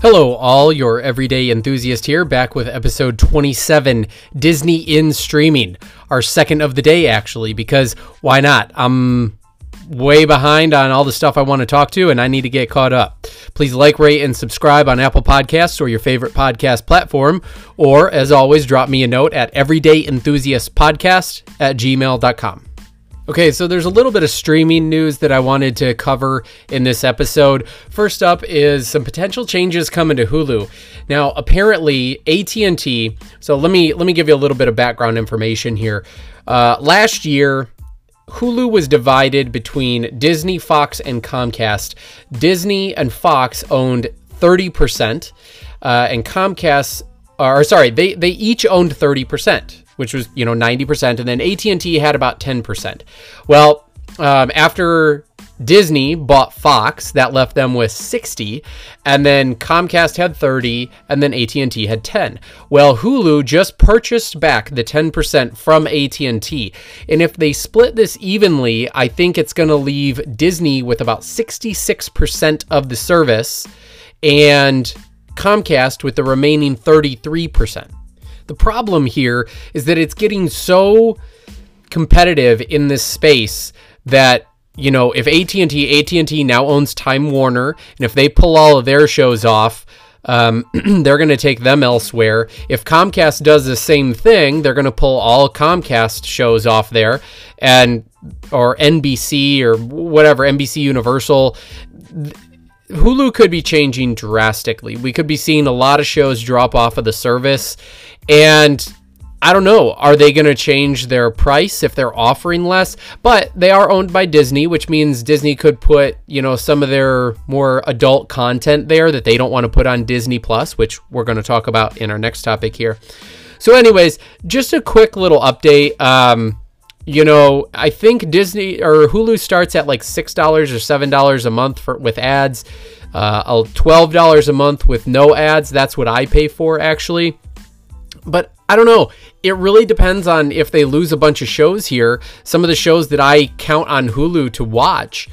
Hello, all, your everyday enthusiast here, back with episode 27 Disney in Streaming. Our second of the day, actually, because why not? I'm way behind on all the stuff I want to talk to, and I need to get caught up. Please like, rate, and subscribe on Apple Podcasts or your favorite podcast platform. Or, as always, drop me a note at everydayenthusiastpodcast at gmail.com. Okay, so there's a little bit of streaming news that I wanted to cover in this episode. First up is some potential changes coming to Hulu. Now, apparently AT&T. So let me let me give you a little bit of background information here. Uh, last year, Hulu was divided between Disney, Fox, and Comcast. Disney and Fox owned 30%, uh, and Comcast, or sorry, they they each owned 30% which was you know 90%, and then AT&T had about 10%. Well, um, after Disney bought Fox, that left them with 60, and then Comcast had 30, and then AT&T had 10. Well, Hulu just purchased back the 10% from AT&T, and if they split this evenly, I think it's going to leave Disney with about 66% of the service and Comcast with the remaining 33%. The problem here is that it's getting so competitive in this space that you know if AT&T AT&T now owns Time Warner and if they pull all of their shows off um, they're going to take them elsewhere. If Comcast does the same thing, they're going to pull all Comcast shows off there, and or NBC or whatever NBC Universal. Hulu could be changing drastically. We could be seeing a lot of shows drop off of the service, and I don't know. Are they going to change their price if they're offering less? But they are owned by Disney, which means Disney could put, you know, some of their more adult content there that they don't want to put on Disney Plus, which we're going to talk about in our next topic here. So, anyways, just a quick little update. Um, you know, I think Disney or Hulu starts at like six dollars or seven dollars a month for with ads. Uh, twelve dollars a month with no ads. That's what I pay for actually. But I don't know. It really depends on if they lose a bunch of shows here. Some of the shows that I count on Hulu to watch,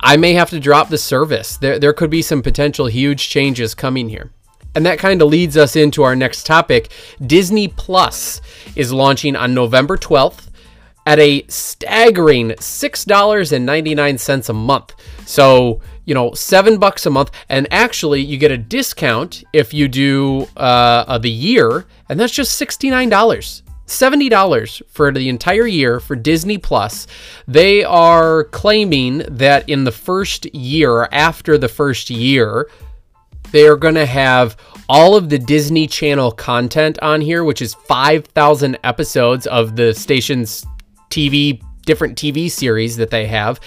I may have to drop the service. There, there could be some potential huge changes coming here. And that kind of leads us into our next topic. Disney Plus is launching on November 12th at a staggering $6.99 a month. So, you know, seven bucks a month. And actually, you get a discount if you do uh, the year, and that's just $69. $70 for the entire year for Disney Plus. They are claiming that in the first year, after the first year, they are going to have all of the Disney Channel content on here, which is 5,000 episodes of the station's TV different TV series that they have,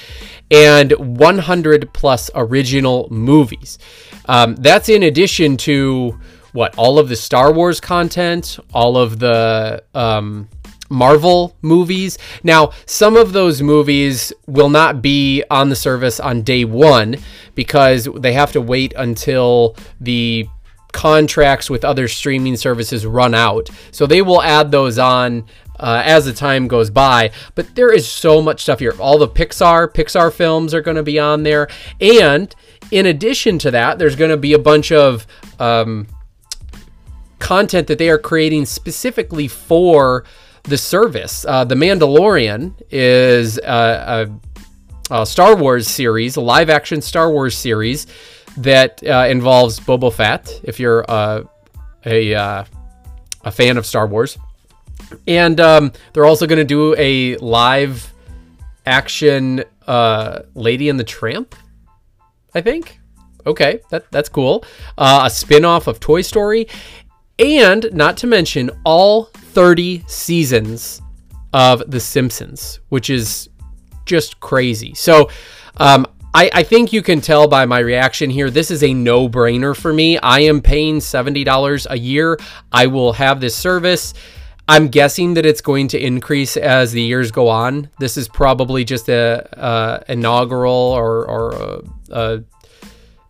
and 100 plus original movies. Um, that's in addition to what all of the Star Wars content, all of the um, Marvel movies. Now, some of those movies will not be on the service on day one because they have to wait until the contracts with other streaming services run out. So they will add those on uh, as the time goes by. But there is so much stuff here. All the Pixar Pixar films are going to be on there, and in addition to that, there's going to be a bunch of um, content that they are creating specifically for the service. Uh, the Mandalorian is a, a, a, Star Wars series, a live action Star Wars series that uh, involves Boba Fett. If you're uh, a uh, a fan of Star Wars. And um, they're also going to do a live action uh, Lady and the Tramp, I think. Okay, that, that's cool. Uh, a spin off of Toy Story. And not to mention all 30 seasons of The Simpsons, which is just crazy. So, um, I, I, think you can tell by my reaction here. This is a no brainer for me. I am paying $70 a year. I will have this service. I'm guessing that it's going to increase as the years go on. This is probably just a, inaugural or, or a, a,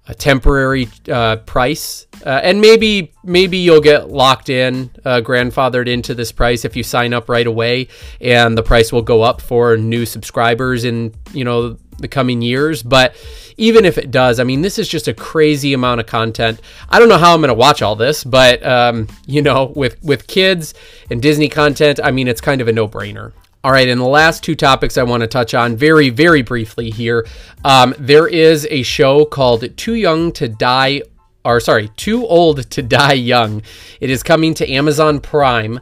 a temporary uh, price, uh, and maybe maybe you'll get locked in, uh, grandfathered into this price if you sign up right away, and the price will go up for new subscribers in you know the coming years. But even if it does, I mean, this is just a crazy amount of content. I don't know how I'm going to watch all this, but um, you know, with with kids and Disney content, I mean, it's kind of a no brainer. All right, and the last two topics I want to touch on very, very briefly here. Um, there is a show called Too Young to Die, or sorry, Too Old to Die Young. It is coming to Amazon Prime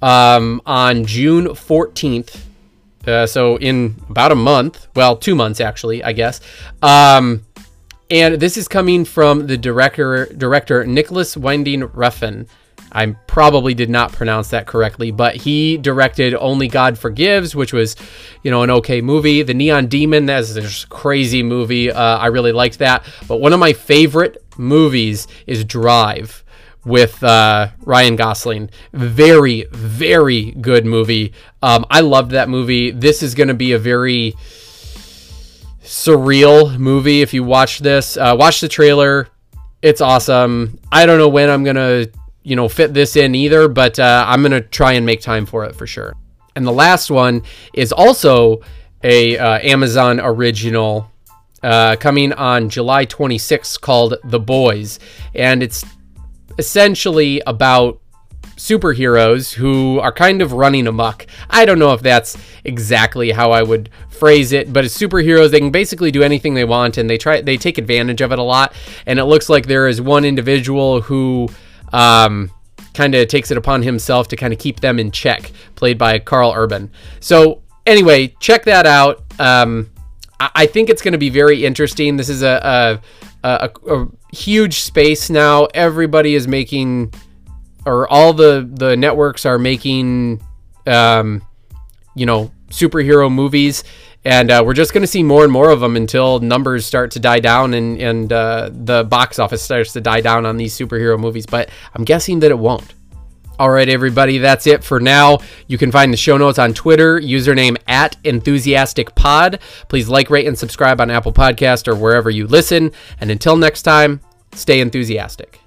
um, on June 14th. Uh, so in about a month, well, two months actually, I guess. Um, and this is coming from the director, director Nicolas Winding Refn. I probably did not pronounce that correctly, but he directed Only God Forgives, which was, you know, an okay movie. The Neon Demon, that's a crazy movie. Uh, I really liked that. But one of my favorite movies is Drive with uh, Ryan Gosling. Very, very good movie. Um, I loved that movie. This is going to be a very surreal movie. If you watch this, uh, watch the trailer. It's awesome. I don't know when I'm going to you know, fit this in either, but uh, I'm going to try and make time for it for sure. And the last one is also a uh, Amazon original uh, coming on July 26th called The Boys. And it's essentially about superheroes who are kind of running amok. I don't know if that's exactly how I would phrase it, but as superheroes, they can basically do anything they want and they try they take advantage of it a lot. And it looks like there is one individual who um, kind of takes it upon himself to kind of keep them in check, played by Karl Urban. So anyway, check that out. Um, I, I think it's going to be very interesting. This is a, a, a, a huge space now. Everybody is making, or all the the networks are making, um, you know, superhero movies and uh, we're just going to see more and more of them until numbers start to die down and and uh, the box office starts to die down on these superhero movies. But I'm guessing that it won't. All right, everybody, that's it for now. You can find the show notes on Twitter, username at enthusiasticpod. Please like, rate, and subscribe on Apple Podcast or wherever you listen. And until next time, stay enthusiastic.